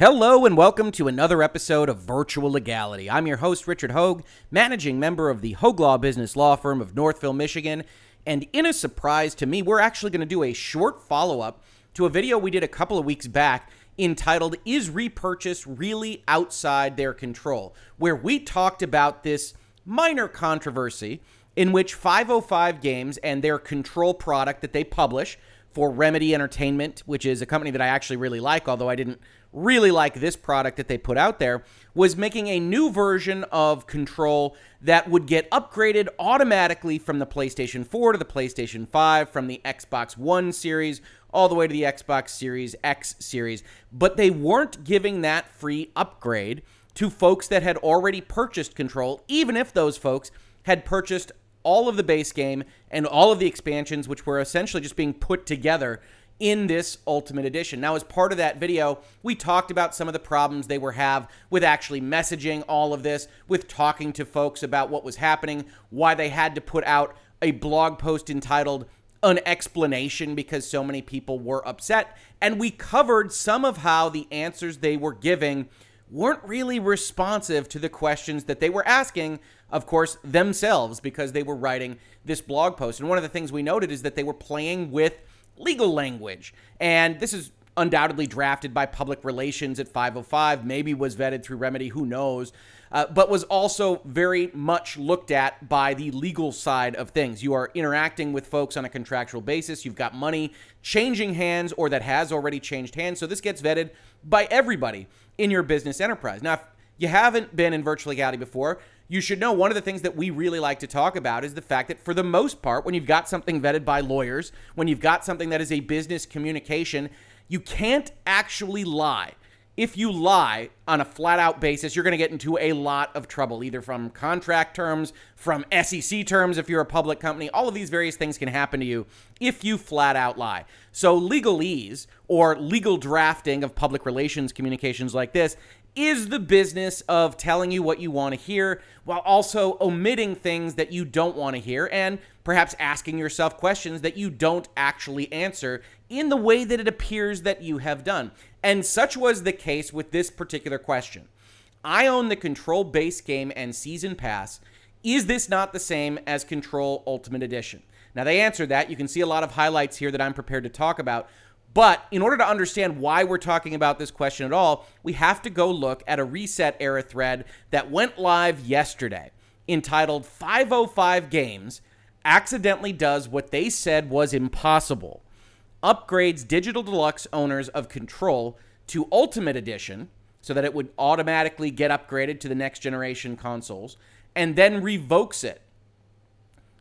Hello and welcome to another episode of Virtual Legality. I'm your host, Richard Hogue, managing member of the Hogue Law Business Law Firm of Northville, Michigan. And in a surprise to me, we're actually going to do a short follow up to a video we did a couple of weeks back entitled Is Repurchase Really Outside Their Control? where we talked about this minor controversy in which 505 Games and their control product that they publish for Remedy Entertainment, which is a company that I actually really like, although I didn't really like this product that they put out there, was making a new version of Control that would get upgraded automatically from the PlayStation 4 to the PlayStation 5, from the Xbox One series all the way to the Xbox Series X series. But they weren't giving that free upgrade to folks that had already purchased Control, even if those folks had purchased all of the base game and all of the expansions, which were essentially just being put together in this Ultimate Edition. Now, as part of that video, we talked about some of the problems they were have with actually messaging all of this, with talking to folks about what was happening, why they had to put out a blog post entitled an explanation because so many people were upset. And we covered some of how the answers they were giving weren't really responsive to the questions that they were asking, of course, themselves, because they were writing this blog post. And one of the things we noted is that they were playing with legal language. And this is undoubtedly drafted by public relations at 505, maybe was vetted through Remedy, who knows, uh, but was also very much looked at by the legal side of things. You are interacting with folks on a contractual basis, you've got money changing hands or that has already changed hands. So this gets vetted by everybody in your business enterprise. Now, if you haven't been in virtual legality before, you should know one of the things that we really like to talk about is the fact that for the most part, when you've got something vetted by lawyers, when you've got something that is a business communication, you can't actually lie. If you lie on a flat out basis, you're going to get into a lot of trouble, either from contract terms, from SEC terms, if you're a public company. All of these various things can happen to you if you flat out lie. So, legalese or legal drafting of public relations communications like this is the business of telling you what you want to hear while also omitting things that you don't want to hear and perhaps asking yourself questions that you don't actually answer in the way that it appears that you have done. And such was the case with this particular question. I own the Control base game and season pass. Is this not the same as Control Ultimate Edition? Now, they answered that. You can see a lot of highlights here that I'm prepared to talk about. But in order to understand why we're talking about this question at all, we have to go look at a ResetEra thread that went live yesterday entitled 505 Games accidentally does what they said was impossible upgrades Digital Deluxe owners of Control to Ultimate Edition so that it would automatically get upgraded to the next generation consoles, and then revokes it.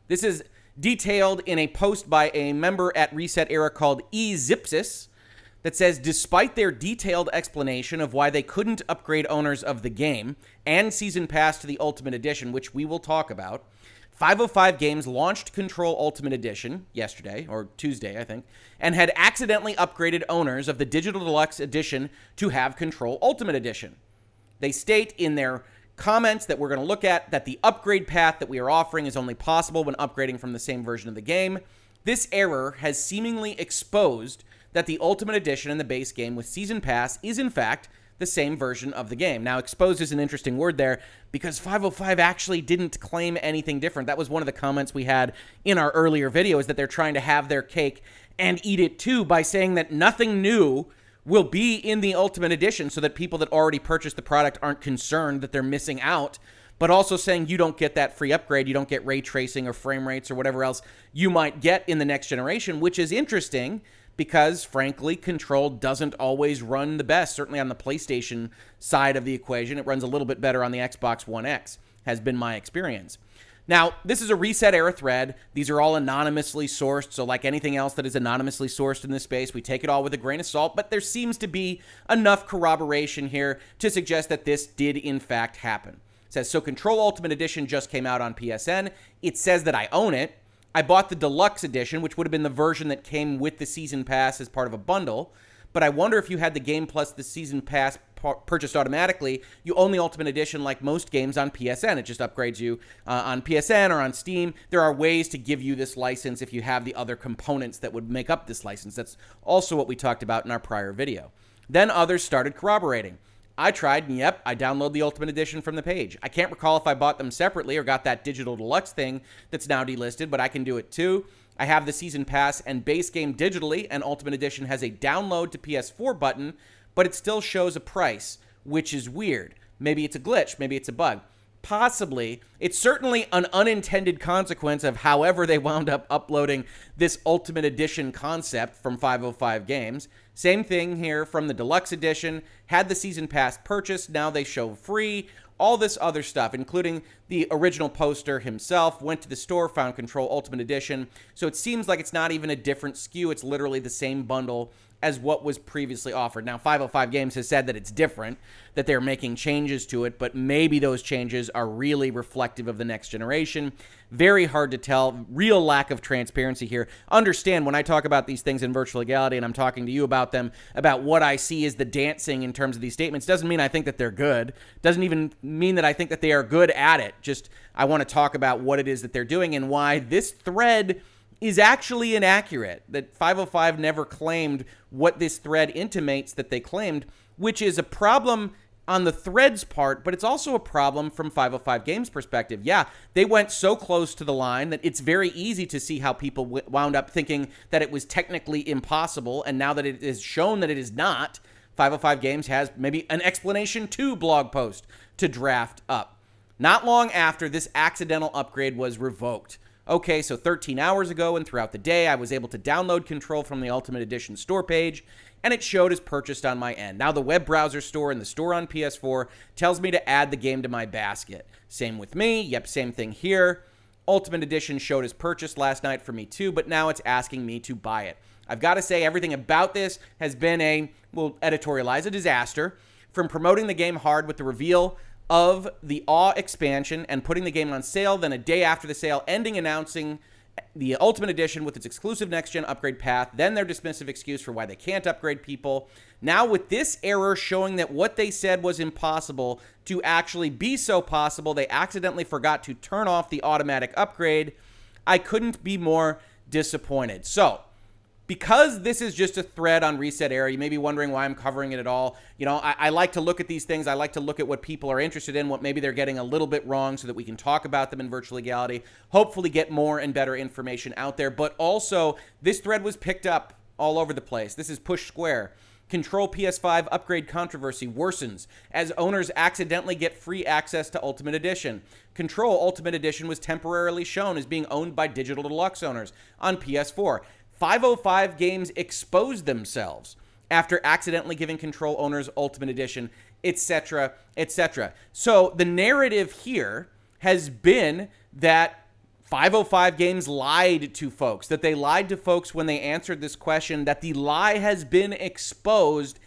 This is detailed in a post by a member at ResetEra called eZipsis that says despite their detailed explanation of why they couldn't upgrade owners of the game and season pass to the ultimate edition which we will talk about 505 games launched control ultimate edition yesterday or tuesday i think and had accidentally upgraded owners of the digital deluxe edition to have control ultimate edition. They state in their comments that we're going to look at that the upgrade path that we are offering is only possible when upgrading from the same version of the game. This error has seemingly exposed that the Ultimate Edition and the base game with Season Pass is, in fact, the same version of the game. Now, exposed is an interesting word there because 505 actually didn't claim anything different. That was one of the comments we had in our earlier video is that they're trying to have their cake and eat it too by saying that nothing new will be in the Ultimate Edition so that people that already purchased the product aren't concerned that they're missing out. But also saying you don't get that free upgrade, you don't get ray tracing or frame rates or whatever else you might get in the next generation, which is interesting because, frankly, Control doesn't always run the best. Certainly on the PlayStation side of the equation, it runs a little bit better on the Xbox One X, has been my experience. Now, this is a ResetEra thread. These are all anonymously sourced. So, like anything else that is anonymously sourced in this space, we take it all with a grain of salt. But there seems to be enough corroboration here to suggest that this did, in fact, happen. It says, So Control Ultimate Edition just came out on PSN. It says that I own it. I bought the deluxe edition, which would have been the version that came with the season pass as part of a bundle. But I wonder if you had the game plus the season pass purchased automatically, you own the Ultimate Edition like most games on PSN. It just upgrades you uh, on PSN or on Steam. There are ways to give you this license if you have the other components that would make up this license. That's also what we talked about in our prior video. Then others started corroborating. I tried, and yep, I download the Ultimate Edition from the page. I can't recall if I bought them separately or got that digital deluxe thing that's now delisted, but I can do it too. I have the season pass and base game digitally, and Ultimate Edition has a download to PS4 button, but it still shows a price, which is weird. Maybe it's a glitch, maybe it's a bug. Possibly. It's certainly an unintended consequence of however they wound up uploading this Ultimate Edition concept from 505 Games. Same thing here from the Deluxe Edition. Had the season pass purchased, now they show free. All this other stuff, including the original poster himself, went to the store, found Control Ultimate Edition. So it seems like it's not even a different SKU. It's literally the same bundle as what was previously offered. Now, 505 Games has said that it's different, that they're making changes to it, but maybe those changes are really reflective of the next generation. Very hard to tell. Real lack of transparency here. Understand when I talk about these things in virtual legality and I'm talking to you about them, about what I see as the dancing in terms of these statements, doesn't mean I think that they're good. Doesn't even mean that I think that they are good at it. Just I want to talk about what it is that they're doing and why this thread is actually inaccurate. That 505 never claimed what this thread intimates that they claimed, which is a problem on the thread's part, but it's also a problem from 505 Games' perspective. Yeah, they went so close to the line that it's very easy to see how people wound up thinking that it was technically impossible, and now that it is shown that it is not, 505 Games has maybe an explanation to blog post to draft up. Not long after this accidental upgrade was revoked. Okay, so 13 hours ago and throughout the day, I was able to download Control from the Ultimate Edition store page, and it showed as purchased on my end. Now, the web browser store and the store on PS4 tells me to add the game to my basket. Same with me. Yep, same thing here. Ultimate Edition showed as purchased last night for me too, but now it's asking me to buy it. I've got to say, everything about this has been a, we'll editorialize, a disaster. From promoting the game hard with the reveal of the Awe expansion and putting the game on sale. Then a day after the sale, ending announcing the Ultimate Edition with its exclusive next gen upgrade path, then their dismissive excuse for why they can't upgrade people. Now, with this error showing that what they said was impossible to actually be so possible, they accidentally forgot to turn off the automatic upgrade. I couldn't be more disappointed. So, because this is just a thread on reset ResetEra, you may be wondering why I'm covering it at all. You know, I, I, like to look at these things. I like to look at what people are interested in, what maybe they're getting a little bit wrong, so that we can talk about them in virtual legality. Hopefully, get more and better information out there. But also, this thread was picked up all over the place. This is Push Square. Control PS5 upgrade controversy worsens as owners accidentally get free access to Ultimate Edition. Control Ultimate Edition was temporarily shown as being owned by Digital Deluxe owners on PS4. 505 games exposed themselves after accidentally giving control owners Ultimate Edition, etc., etc. So the narrative here has been that 505 games lied to folks, that they lied to folks when they answered this question, that the lie has been exposed.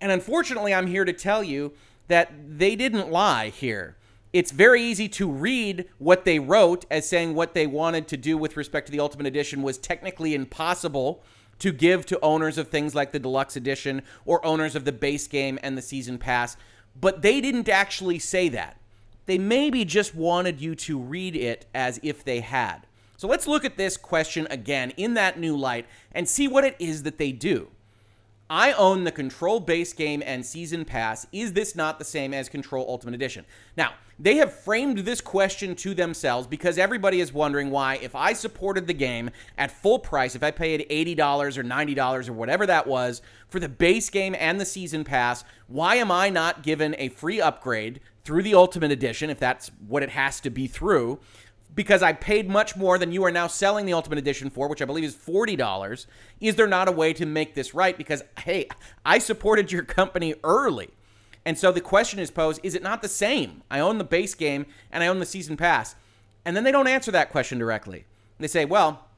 And unfortunately, I'm here to tell you that they didn't lie here it's very easy to read what they wrote as saying what they wanted to do with respect to the Ultimate Edition was technically impossible to give to owners of things like the Deluxe Edition or owners of the base game and the Season Pass. But they didn't actually say that. They maybe just wanted you to read it as if they had. So let's look at this question again in that new light and see what it is that they do. I own the Control base game and season pass. Is this not the same as Control Ultimate Edition? Now, they have framed this question to themselves because everybody is wondering why, if I supported the game at full price, if I paid $80 or $90 or whatever that was for the base game and the season pass, why am I not given a free upgrade through the Ultimate Edition, if that's what it has to be through? because I paid much more than you are now selling the Ultimate Edition for, which I believe is $40, is there not a way to make this right? Because, hey, I supported your company early. And so the question is posed is it not the same? I own the base game and I own the season pass. And then they don't answer that question directly. They say, well,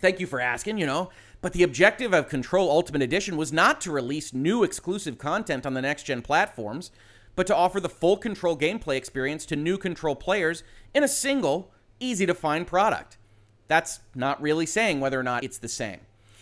thank you for asking, you know, but the objective of Control Ultimate Edition was not to release new exclusive content on the next gen platforms, but to offer the full Control gameplay experience to new Control players in a single easy to find product. That's not really saying whether or not it's the same.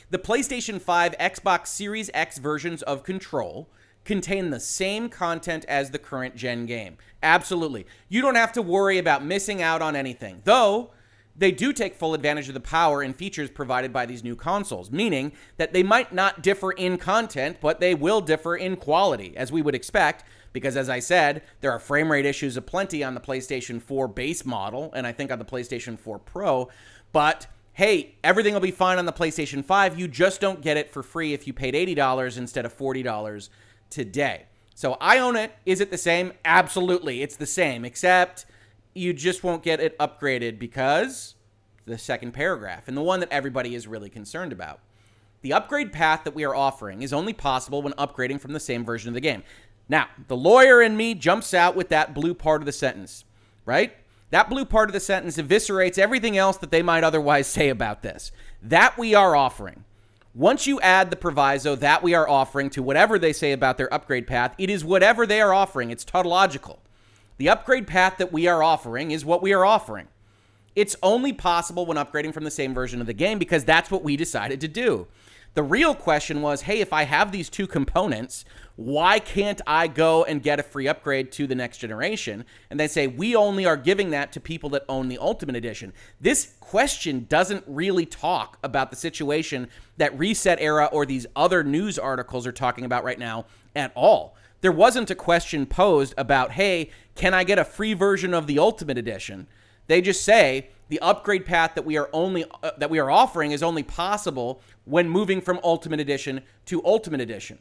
The PlayStation 5, Xbox Series X versions of Control contain the same content as the current gen game. Absolutely. You don't have to worry about missing out on anything. Though, they do take full advantage of the power and features provided by these new consoles, meaning that they might not differ in content, but they will differ in quality, as we would expect, because as I said, there are frame rate issues aplenty on the PlayStation 4 base model, and I think on the PlayStation 4 Pro, but hey, everything will be fine on the PlayStation 5. You just don't get it for free if you paid $80 instead of $40 today. So I own it. Is it the same? Absolutely. It's the same, except you just won't get it upgraded because the second paragraph and the one that everybody is really concerned about. The upgrade path that we are offering is only possible when upgrading from the same version of the game. Now, the lawyer in me jumps out with that blue part of the sentence, right? That blue part of the sentence eviscerates everything else that they might otherwise say about this. That we are offering. Once you add the proviso that we are offering to whatever they say about their upgrade path, it is whatever they are offering. It's tautological. The upgrade path that we are offering is what we are offering. It's only possible when upgrading from the same version of the game because that's what we decided to do. The real question was hey, if I have these two components, why can't I go and get a free upgrade to the next generation? And they say, we only are giving that to people that own the Ultimate Edition. This question doesn't really talk about the situation that ResetEra or these other news articles are talking about right now at all there wasn't a question posed about, hey, can I get a free version of the Ultimate Edition? They just say the upgrade path that we are only uh, that we are offering is only possible when moving from Ultimate Edition to Ultimate Edition.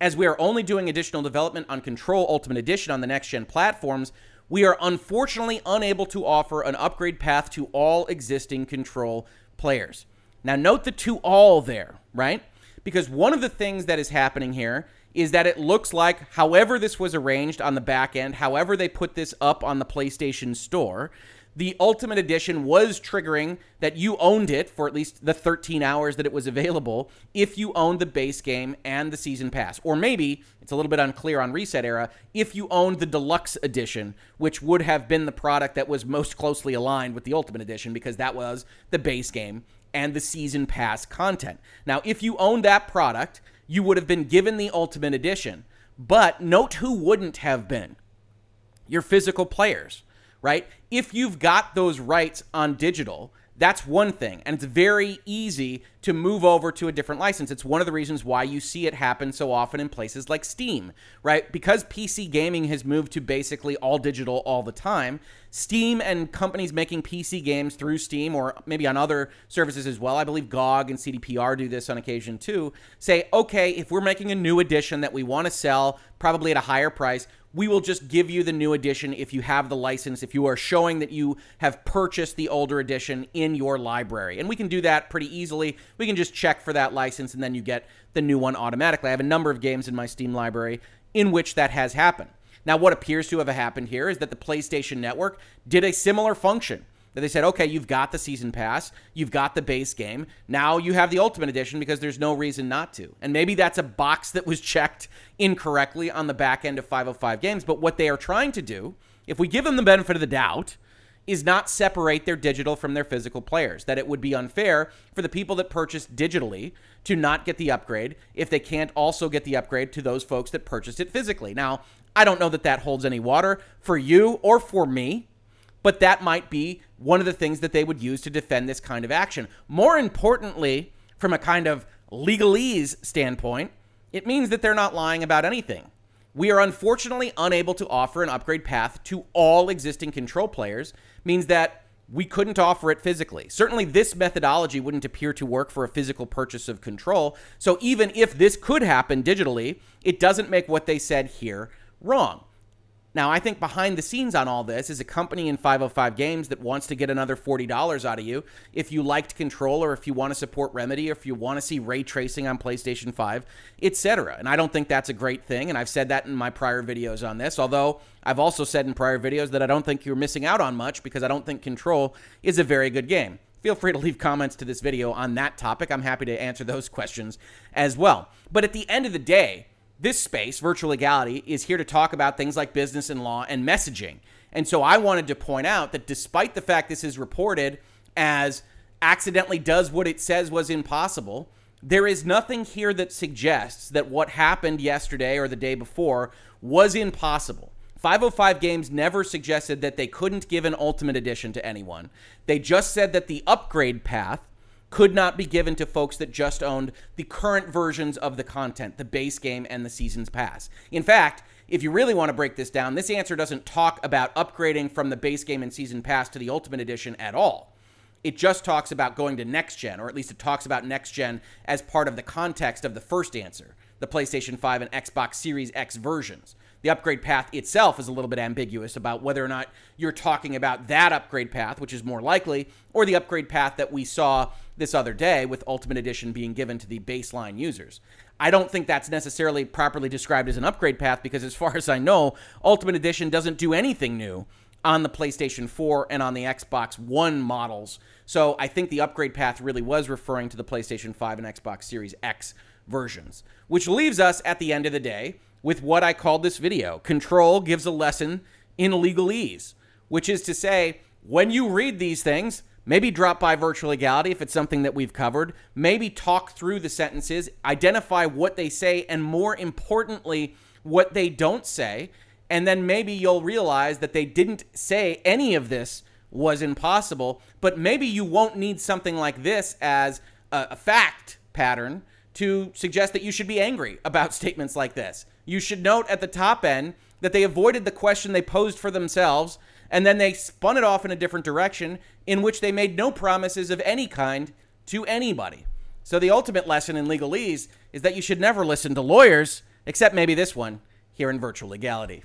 As we are only doing additional development on Control Ultimate Edition on the next gen platforms, we are unfortunately unable to offer an upgrade path to all existing Control players. Now, note the to all there, right? Because one of the things that is happening here is that it looks like, however, this was arranged on the back end, however, they put this up on the PlayStation Store, the Ultimate Edition was triggering that you owned it for at least the 13 hours that it was available if you owned the base game and the season pass. Or maybe, it's a little bit unclear on ResetEra, if you owned the Deluxe Edition, which would have been the product that was most closely aligned with the Ultimate Edition because that was the base game and the season pass content. Now, if you owned that product, you would have been given the Ultimate Edition. But note who wouldn't have been your physical players, right? If you've got those rights on digital, that's one thing. And it's very easy to move over to a different license. It's one of the reasons why you see it happen so often in places like Steam, right? Because PC gaming has moved to basically all digital all the time, Steam and companies making PC games through Steam or maybe on other services as well, I believe GOG and CDPR do this on occasion too, say, okay, if we're making a new edition that we want to sell, probably at a higher price, we will just give you the new edition if you have the license, if you are showing that you have purchased the older edition in your library. And we can do that pretty easily. We can just check for that license and then you get the new one automatically. I have a number of games in my Steam library in which that has happened. Now, what appears to have happened here is that the PlayStation Network did a similar function. That they said, okay, you've got the season pass, you've got the base game, now you have the Ultimate Edition because there's no reason not to. And maybe that's a box that was checked incorrectly on the back end of 505 games. But what they are trying to do, if we give them the benefit of the doubt, is not separate their digital from their physical players. That it would be unfair for the people that purchased digitally to not get the upgrade if they can't also get the upgrade to those folks that purchased it physically. Now, I don't know that that holds any water for you or for me, but that might be one of the things that they would use to defend this kind of action. More importantly, from a kind of legalese standpoint, it means that they're not lying about anything. We are unfortunately unable to offer an upgrade path to all existing control players, means that we couldn't offer it physically. Certainly, this methodology wouldn't appear to work for a physical purchase of control. So, even if this could happen digitally, it doesn't make what they said here wrong. Now, I think behind the scenes on all this is a company in 505 Games that wants to get another $40 out of you if you liked Control or if you want to support Remedy or if you want to see ray tracing on PlayStation 5, etc. And I don't think that's a great thing, and I've said that in my prior videos on this, although I've also said in prior videos that I don't think you're missing out on much because I don't think Control is a very good game. Feel free to leave comments to this video on that topic. I'm happy to answer those questions as well. But at the end of the day, this space, virtual legality, is here to talk about things like business and law and messaging. And so I wanted to point out that despite the fact this is reported as accidentally does what it says was impossible, there is nothing here that suggests that what happened yesterday or the day before was impossible. 505 Games never suggested that they couldn't give an Ultimate Edition to anyone. They just said that the upgrade path could not be given to folks that just owned the current versions of the content, the base game and the season's pass. In fact, if you really want to break this down, this answer doesn't talk about upgrading from the base game and season pass to the Ultimate Edition at all. It just talks about going to next gen, or at least it talks about next gen as part of the context of the first answer, the PlayStation 5 and Xbox Series X versions. The upgrade path itself is a little bit ambiguous about whether or not you're talking about that upgrade path, which is more likely, or the upgrade path that we saw this other day with Ultimate Edition being given to the baseline users. I don't think that's necessarily properly described as an upgrade path because, as far as I know, Ultimate Edition doesn't do anything new on the PlayStation 4 and on the Xbox One models. So I think the upgrade path really was referring to the PlayStation 5 and Xbox Series X versions, which leaves us at the end of the day with what I called this video. Control gives a lesson in legalese, which is to say, when you read these things, maybe drop by virtual legality if it's something that we've covered, maybe talk through the sentences, identify what they say, and more importantly, what they don't say. And then maybe you'll realize that they didn't say any of this was impossible, but maybe you won't need something like this as a, a fact pattern to suggest that you should be angry about statements like this. You should note at the top end that they avoided the question they posed for themselves and then they spun it off in a different direction in which they made no promises of any kind to anybody. So the ultimate lesson in legalese is that you should never listen to lawyers, except maybe this one here in virtual legality.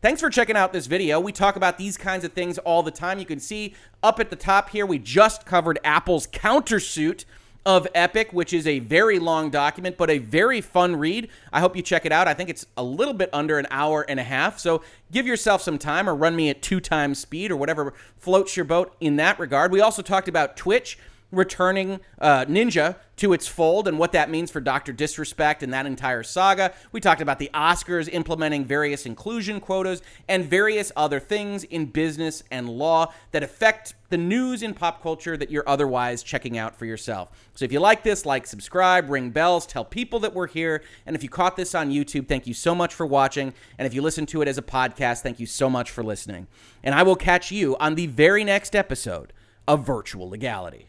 Thanks for checking out this video. We talk about these kinds of things all the time. You can see up at the top here, we just covered Apple's countersuit of Epic, which is a very long document, but a very fun read. I hope you check it out. I think it's a little bit under an hour and a half. So give yourself some time or run me at two times speed or whatever floats your boat in that regard. We also talked about Twitch returning uh, Ninja to its fold and what that means for Dr. Disrespect and that entire saga. We talked about the Oscars implementing various inclusion quotas and various other things in business and law that affect the news in pop culture that you're otherwise checking out for yourself. So if you like this, like, subscribe, ring bells, tell people that we're here. And if you caught this on YouTube, thank you so much for watching. And if you listen to it as a podcast, thank you so much for listening. And I will catch you on the very next episode of Virtual Legality.